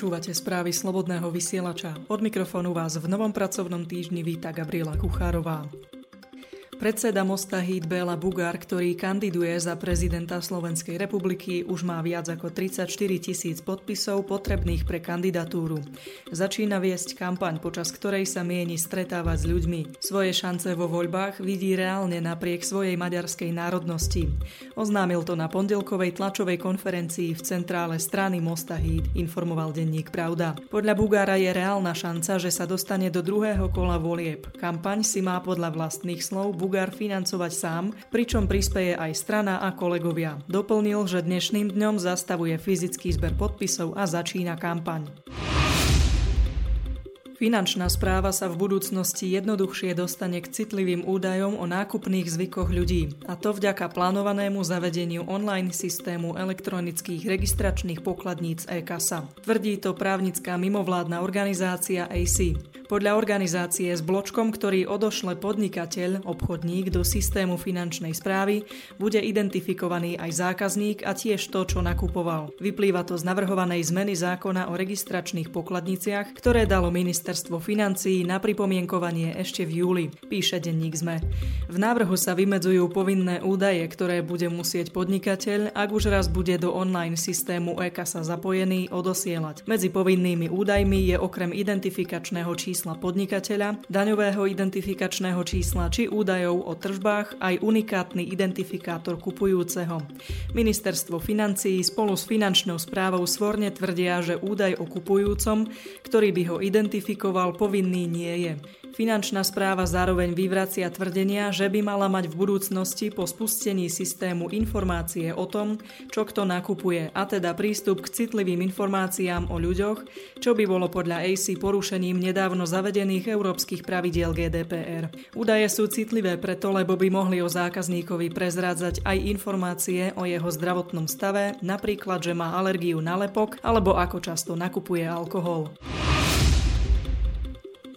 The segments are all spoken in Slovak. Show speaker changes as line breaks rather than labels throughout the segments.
Počúvate správy Slobodného vysielača. Od mikrofónu vás v novom pracovnom týždni víta Gabriela Kuchárová. Predseda Mosta Hít Béla Bugár, ktorý kandiduje za prezidenta Slovenskej republiky, už má viac ako 34 tisíc podpisov potrebných pre kandidatúru. Začína viesť kampaň, počas ktorej sa mieni stretávať s ľuďmi. Svoje šance vo voľbách vidí reálne napriek svojej maďarskej národnosti. Oznámil to na pondelkovej tlačovej konferencii v centrále strany Mosta Hít, informoval denník Pravda. Podľa Bugára je reálna šanca, že sa dostane do druhého kola volieb. Kampaň si má podľa vlastných slov Bugár financovať sám, pričom prispeje aj strana a kolegovia. Doplnil, že dnešným dňom zastavuje fyzický zber podpisov a začína kampaň. Finančná správa sa v budúcnosti jednoduchšie dostane k citlivým údajom o nákupných zvykoch ľudí, a to vďaka plánovanému zavedeniu online systému elektronických registračných pokladníc e-kasa. Tvrdí to právnická mimovládna organizácia AC. Podľa organizácie s bločkom, ktorý odošle podnikateľ, obchodník do systému finančnej správy, bude identifikovaný aj zákazník a tiež to, čo nakupoval. Vyplýva to z navrhovanej zmeny zákona o registračných pokladniciach, ktoré dalo ministerstvo financií na pripomienkovanie ešte v júli, píše denník ZME. V návrhu sa vymedzujú povinné údaje, ktoré bude musieť podnikateľ, ak už raz bude do online systému e-kasa zapojený, odosielať. Medzi povinnými údajmi je okrem identifikačného čísla čísla podnikateľa, daňového identifikačného čísla či údajov o tržbách aj unikátny identifikátor kupujúceho. Ministerstvo financií spolu s finančnou správou svorne tvrdia, že údaj o kupujúcom, ktorý by ho identifikoval, povinný nie je. Finančná správa zároveň vyvracia tvrdenia, že by mala mať v budúcnosti po spustení systému informácie o tom, čo kto nakupuje, a teda prístup k citlivým informáciám o ľuďoch, čo by bolo podľa AC porušením nedávno zavedených európskych pravidiel GDPR. Údaje sú citlivé preto, lebo by mohli o zákazníkovi prezrádzať aj informácie o jeho zdravotnom stave, napríklad, že má alergiu na lepok alebo ako často nakupuje alkohol.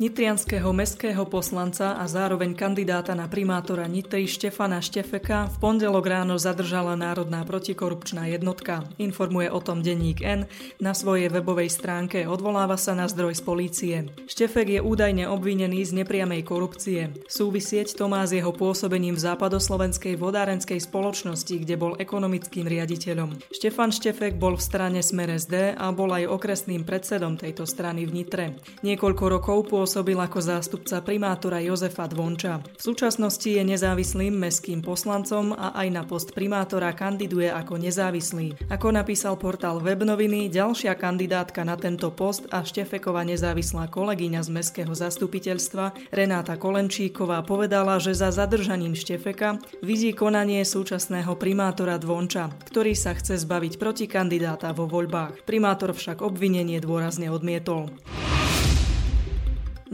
Nitrianského mestského poslanca a zároveň kandidáta na primátora Nitry Štefana Štefeka v pondelok ráno zadržala Národná protikorupčná jednotka. Informuje o tom denník N na svojej webovej stránke, odvoláva sa na zdroj z polície. Štefek je údajne obvinený z nepriamej korupcie. Súvisieť to má s jeho pôsobením v západoslovenskej vodárenskej spoločnosti, kde bol ekonomickým riaditeľom. Štefan Štefek bol v strane Smer SD a bol aj okresným predsedom tejto strany v Nitre. Niekoľko rokov pôsobil pôsobil ako zástupca primátora Jozefa Dvonča. V súčasnosti je nezávislým mestským poslancom a aj na post primátora kandiduje ako nezávislý. Ako napísal portál Webnoviny, ďalšia kandidátka na tento post a Štefekova nezávislá kolegyňa z mestského zastupiteľstva Renáta Kolenčíková povedala, že za zadržaním Štefeka vidí konanie súčasného primátora Dvonča, ktorý sa chce zbaviť proti kandidáta vo voľbách. Primátor však obvinenie dôrazne odmietol.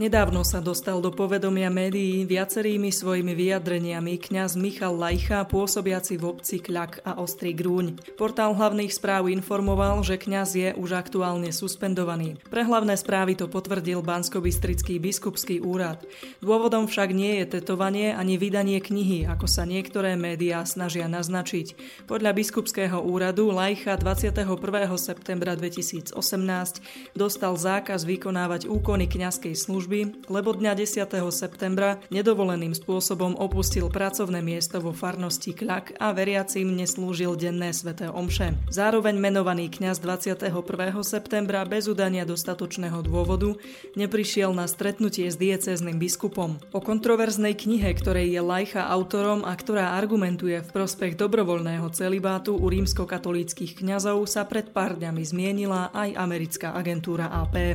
Nedávno sa dostal do povedomia médií viacerými svojimi vyjadreniami kňaz Michal Lajcha, pôsobiaci v obci Kľak a Ostrý Grúň. Portál hlavných správ informoval, že kňaz je už aktuálne suspendovaný. Pre hlavné správy to potvrdil Banskobystrický biskupský úrad. Dôvodom však nie je tetovanie ani vydanie knihy, ako sa niektoré médiá snažia naznačiť. Podľa biskupského úradu Lajcha 21. septembra 2018 dostal zákaz vykonávať úkony kňazskej služby služby, lebo dňa 10. septembra nedovoleným spôsobom opustil pracovné miesto vo farnosti Kľak a veriacim neslúžil denné sveté omše. Zároveň menovaný kňaz 21. septembra bez udania dostatočného dôvodu neprišiel na stretnutie s diecézným biskupom. O kontroverznej knihe, ktorej je Lajcha autorom a ktorá argumentuje v prospech dobrovoľného celibátu u rímskokatolíckých kňazov, sa pred pár dňami zmienila aj americká agentúra AP.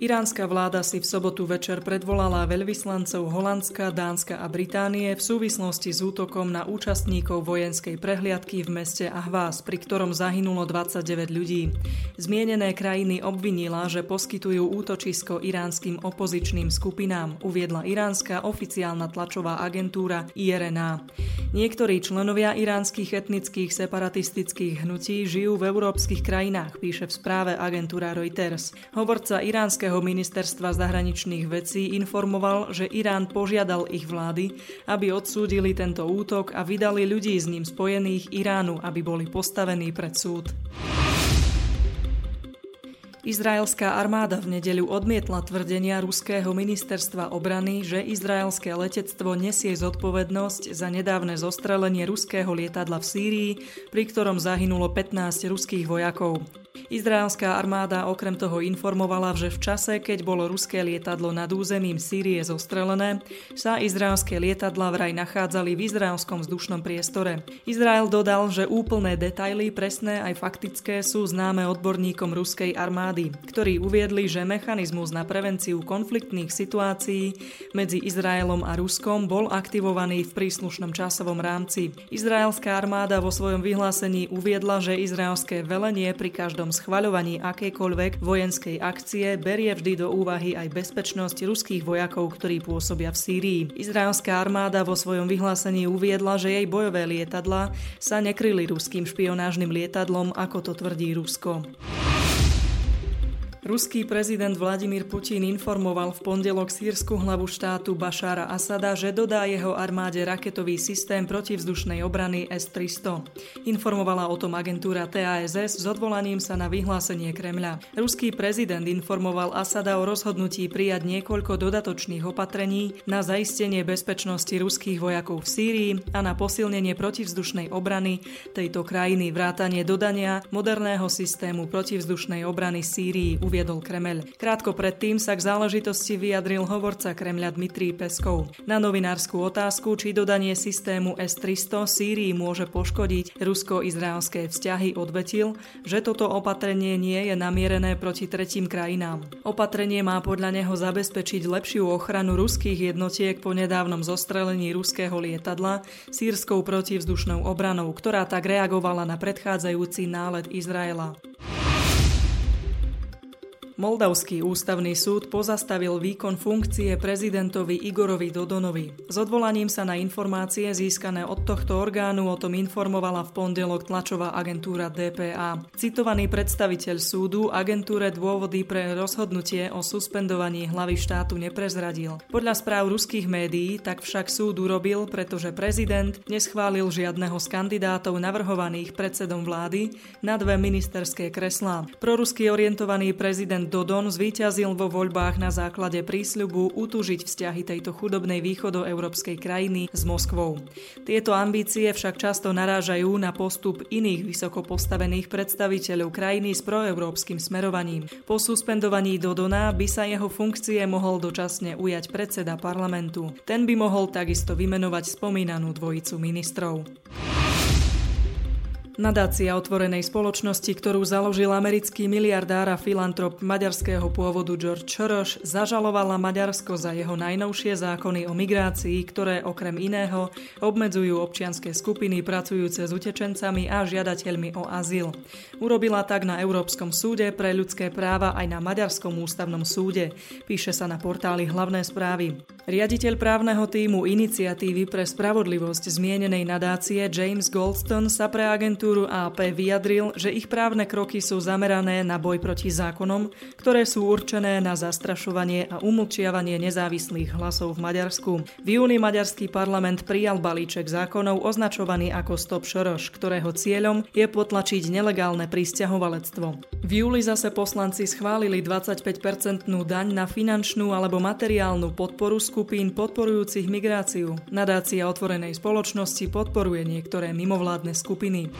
Iránska vláda si v sobotu večer predvolala veľvyslancov Holandska, Dánska a Británie v súvislosti s útokom na účastníkov vojenskej prehliadky v meste Ahvás, pri ktorom zahynulo 29 ľudí. Zmienené krajiny obvinila, že poskytujú útočisko iránskym opozičným skupinám, uviedla iránska oficiálna tlačová agentúra IRNA. Niektorí členovia iránskych etnických separatistických hnutí žijú v európskych krajinách, píše v správe agentúra Reuters. Hovorca iránskeho Amerického ministerstva zahraničných vecí informoval, že Irán požiadal ich vlády, aby odsúdili tento útok a vydali ľudí s ním spojených Iránu, aby boli postavení pred súd. Izraelská armáda v nedeľu odmietla tvrdenia ruského ministerstva obrany, že izraelské letectvo nesie zodpovednosť za nedávne zostrelenie ruského lietadla v Sýrii, pri ktorom zahynulo 15 ruských vojakov. Izraelská armáda okrem toho informovala, že v čase, keď bolo ruské lietadlo nad územím Sýrie zostrelené, sa izraelské lietadla vraj nachádzali v izraelskom vzdušnom priestore. Izrael dodal, že úplné detaily, presné aj faktické, sú známe odborníkom ruskej armády, ktorí uviedli, že mechanizmus na prevenciu konfliktných situácií medzi Izraelom a Ruskom bol aktivovaný v príslušnom časovom rámci. Izraelská armáda vo svojom vyhlásení uviedla, že izraelské velenie pri každom schvaľovaní akejkoľvek vojenskej akcie berie vždy do úvahy aj bezpečnosť ruských vojakov, ktorí pôsobia v Sýrii. Izraelská armáda vo svojom vyhlásení uviedla, že jej bojové lietadla sa nekryli ruským špionážnym lietadlom, ako to tvrdí Rusko. Ruský prezident Vladimír Putin informoval v pondelok sírsku hlavu štátu Bašára Asada, že dodá jeho armáde raketový systém protivzdušnej obrany S-300. Informovala o tom agentúra TASS s odvolaním sa na vyhlásenie Kremľa. Ruský prezident informoval Asada o rozhodnutí prijať niekoľko dodatočných opatrení na zaistenie bezpečnosti ruských vojakov v Sýrii a na posilnenie protivzdušnej obrany tejto krajiny vrátanie dodania moderného systému protivzdušnej obrany Sýrii uviedol Kremel. Krátko predtým sa k záležitosti vyjadril hovorca Kremľa Dmitrij Peskov. Na novinárskú otázku, či dodanie systému S-300 Sýrii môže poškodiť rusko-izraelské vzťahy, odvetil, že toto opatrenie nie je namierené proti tretím krajinám. Opatrenie má podľa neho zabezpečiť lepšiu ochranu ruských jednotiek po nedávnom zostrelení ruského lietadla sírskou protivzdušnou obranou, ktorá tak reagovala na predchádzajúci nálet Izraela. Moldavský ústavný súd pozastavil výkon funkcie prezidentovi Igorovi Dodonovi. S odvolaním sa na informácie získané od tohto orgánu o tom informovala v pondelok tlačová agentúra DPA. Citovaný predstaviteľ súdu agentúre dôvody pre rozhodnutie o suspendovaní hlavy štátu neprezradil. Podľa správ ruských médií tak však súd urobil, pretože prezident neschválil žiadneho z kandidátov navrhovaných predsedom vlády na dve ministerské kreslá. Prorusky orientovaný prezident Dodon zvíťazil vo voľbách na základe prísľubu utúžiť vzťahy tejto chudobnej východoeurópskej krajiny s Moskvou. Tieto ambície však často narážajú na postup iných vysoko postavených predstaviteľov krajiny s proeurópskym smerovaním. Po suspendovaní Dodona by sa jeho funkcie mohol dočasne ujať predseda parlamentu. Ten by mohol takisto vymenovať spomínanú dvojicu ministrov. Nadácia otvorenej spoločnosti, ktorú založil americký miliardár a filantrop maďarského pôvodu George Soros, zažalovala Maďarsko za jeho najnovšie zákony o migrácii, ktoré okrem iného obmedzujú občianské skupiny pracujúce s utečencami a žiadateľmi o azyl. Urobila tak na Európskom súde pre ľudské práva aj na Maďarskom ústavnom súde, píše sa na portáli hlavné správy. Riaditeľ právneho týmu iniciatívy pre spravodlivosť zmienenej nadácie James Goldstone sa pre agentúru AP vyjadril, že ich právne kroky sú zamerané na boj proti zákonom, ktoré sú určené na zastrašovanie a umlčiavanie nezávislých hlasov v Maďarsku. V júni maďarský parlament prijal balíček zákonov označovaný ako Stop Šoroš, ktorého cieľom je potlačiť nelegálne pristahovalectvo. V júli zase poslanci schválili 25-percentnú daň na finančnú alebo materiálnu podporu skupín podporujúcich migráciu. Nadácia otvorenej spoločnosti podporuje niektoré mimovládne skupiny.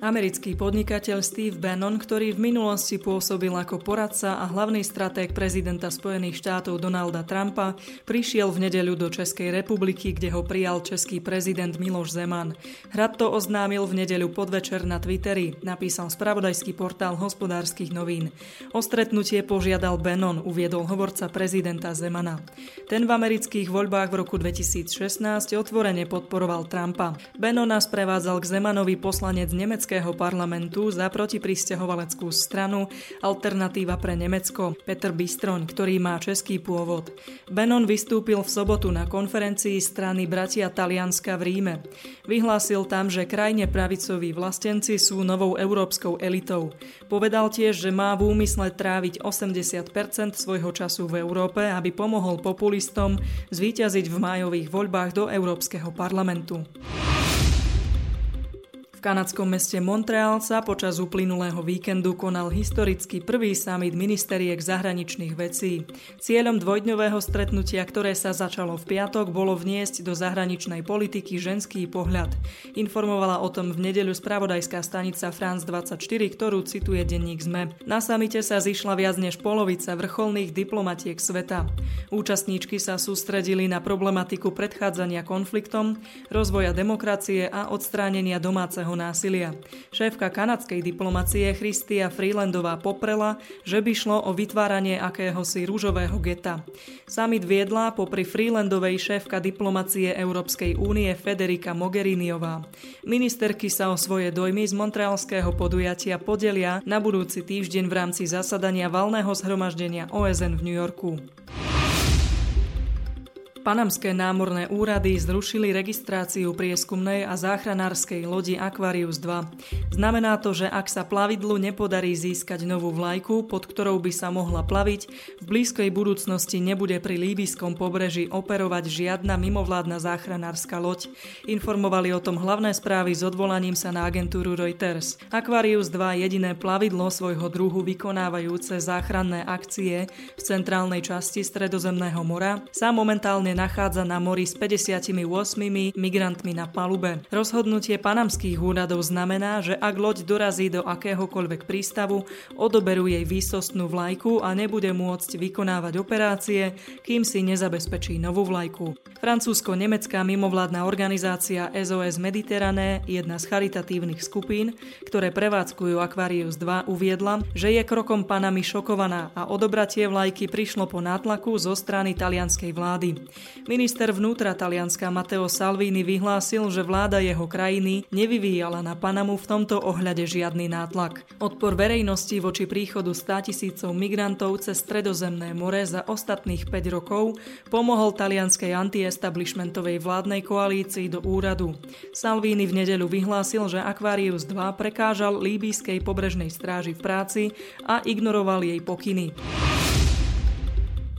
Americký podnikateľ Steve Bannon, ktorý v minulosti pôsobil ako poradca a hlavný stratég prezidenta Spojených štátov Donalda Trumpa, prišiel v nedeľu do Českej republiky, kde ho prijal český prezident Miloš Zeman. Hrad to oznámil v nedeľu podvečer na Twitteri, napísal spravodajský portál hospodárskych novín. O stretnutie požiadal Bannon, uviedol hovorca prezidenta Zemana. Ten v amerických voľbách v roku 2016 otvorene podporoval Trumpa. Bannona sprevádzal k Zemanovi poslanec Nemecka nemeckého parlamentu za protipristahovaleckú stranu Alternatíva pre Nemecko Peter Bistroň, ktorý má český pôvod. Benon vystúpil v sobotu na konferencii strany Bratia Talianska v Ríme. Vyhlásil tam, že krajne pravicoví vlastenci sú novou európskou elitou. Povedal tiež, že má v úmysle tráviť 80% svojho času v Európe, aby pomohol populistom zvíťaziť v májových voľbách do Európskeho parlamentu. V kanadskom meste Montreal sa počas uplynulého víkendu konal historicky prvý summit ministeriek zahraničných vecí. Cieľom dvojdňového stretnutia, ktoré sa začalo v piatok, bolo vniesť do zahraničnej politiky ženský pohľad. Informovala o tom v nedeľu spravodajská stanica France 24, ktorú cituje denník ZME. Na samite sa zišla viac než polovica vrcholných diplomatiek sveta. Účastníčky sa sústredili na problematiku predchádzania konfliktom, rozvoja demokracie a odstránenia domáceho domáceho násilia. Šéfka kanadskej diplomacie Christia Freelandová poprela, že by šlo o vytváranie akéhosi rúžového geta. Summit viedla popri Freelandovej šéfka diplomacie Európskej únie Federika Mogheriniová. Ministerky sa o svoje dojmy z montrealského podujatia podelia na budúci týždeň v rámci zasadania valného zhromaždenia OSN v New Yorku. Panamské námorné úrady zrušili registráciu prieskumnej a záchranárskej lodi Aquarius 2. Znamená to, že ak sa plavidlu nepodarí získať novú vlajku, pod ktorou by sa mohla plaviť, v blízkej budúcnosti nebude pri líbyskom pobreží operovať žiadna mimovládna záchranárska loď. Informovali o tom hlavné správy s odvolaním sa na agentúru Reuters. Aquarius 2, jediné plavidlo svojho druhu vykonávajúce záchranné akcie v centrálnej časti Stredozemného mora, sa momentálne momentálne nachádza na mori s 58 migrantmi na palube. Rozhodnutie panamských úradov znamená, že ak loď dorazí do akéhokoľvek prístavu, odoberú jej výsostnú vlajku a nebude môcť vykonávať operácie, kým si nezabezpečí novú vlajku. Francúzsko-nemecká mimovládna organizácia SOS Mediterrané, jedna z charitatívnych skupín, ktoré prevádzkujú Aquarius 2, uviedla, že je krokom Panamy šokovaná a odobratie vlajky prišlo po nátlaku zo strany talianskej vlády. Minister vnútra Talianska Matteo Salvini vyhlásil, že vláda jeho krajiny nevyvíjala na Panamu v tomto ohľade žiadny nátlak. Odpor verejnosti voči príchodu 100 tisícov migrantov cez Stredozemné more za ostatných 5 rokov pomohol talianskej antiestablishmentovej vládnej koalícii do úradu. Salvini v nedeľu vyhlásil, že Aquarius 2 prekážal líbyjskej pobrežnej stráži v práci a ignoroval jej pokyny.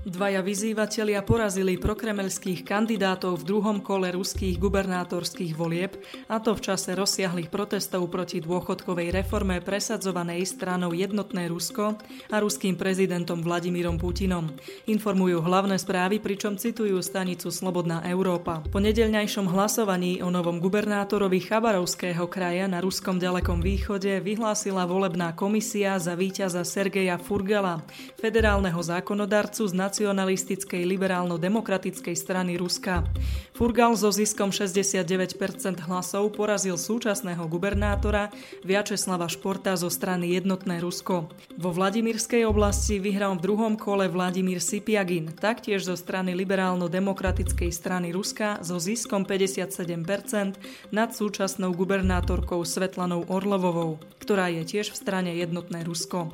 Dvaja vyzývatelia porazili prokremelských kandidátov v druhom kole ruských gubernátorských volieb, a to v čase rozsiahlých protestov proti dôchodkovej reforme presadzovanej stranou Jednotné Rusko a ruským prezidentom Vladimírom Putinom. Informujú hlavné správy, pričom citujú stanicu Slobodná Európa. Po nedeľňajšom hlasovaní o novom gubernátorovi Chabarovského kraja na ruskom ďalekom východe vyhlásila volebná komisia za víťaza Sergeja Furgela, federálneho zákonodarcu z nacionalistickej liberálno-demokratickej strany Ruska. Furgal so ziskom 69% hlasov porazil súčasného gubernátora Viačeslava Športa zo strany Jednotné Rusko. Vo Vladimírskej oblasti vyhral v druhom kole Vladimír Sipiagin, taktiež zo strany liberálno-demokratickej strany Ruska so ziskom 57% nad súčasnou gubernátorkou Svetlanou Orlovovou, ktorá je tiež v strane Jednotné Rusko.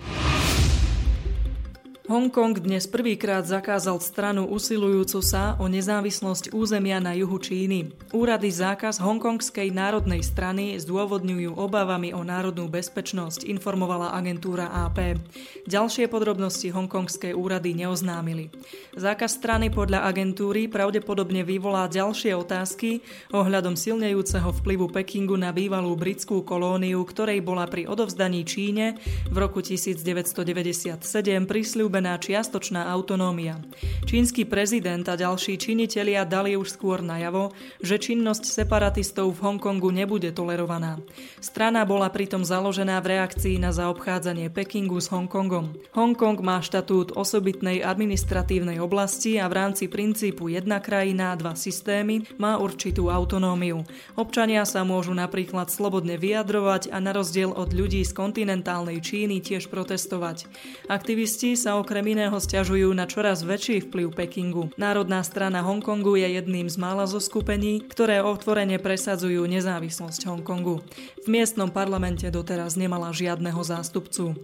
Hongkong dnes prvýkrát zakázal stranu usilujúcu sa o nezávislosť územia na juhu Číny. Úrady zákaz hongkongskej národnej strany zdôvodňujú obavami o národnú bezpečnosť, informovala agentúra AP. Ďalšie podrobnosti hongkongskej úrady neoznámili. Zákaz strany podľa agentúry pravdepodobne vyvolá ďalšie otázky ohľadom silnejúceho vplyvu Pekingu na bývalú britskú kolóniu, ktorej bola pri odovzdaní Číne v roku 1997 prisľúbená slúbená čiastočná autonómia. Čínsky prezident a ďalší činitelia dali už skôr najavo, že činnosť separatistov v Hongkongu nebude tolerovaná. Strana bola pritom založená v reakcii na zaobchádzanie Pekingu s Hongkongom. Hongkong má štatút osobitnej administratívnej oblasti a v rámci princípu jedna krajina, dva systémy má určitú autonómiu. Občania sa môžu napríklad slobodne vyjadrovať a na rozdiel od ľudí z kontinentálnej Číny tiež protestovať. Aktivisti sa okrem iného stiažujú na čoraz väčší vplyv Pekingu. Národná strana Hongkongu je jedným z mála zo skupení, ktoré otvorene presadzujú nezávislosť Hongkongu. V miestnom parlamente doteraz nemala žiadneho zástupcu.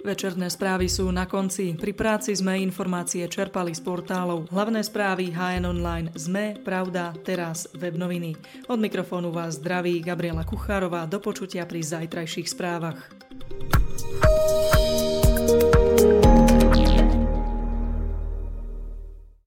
Večerné správy sú na konci. Pri práci sme informácie čerpali z portálov. Hlavné správy HN Online, ZME, Pravda, Teraz, Web noviny. Od mikrofónu vás zdraví Gabriela Kuchárová. Do počutia pri zajtrajších správach.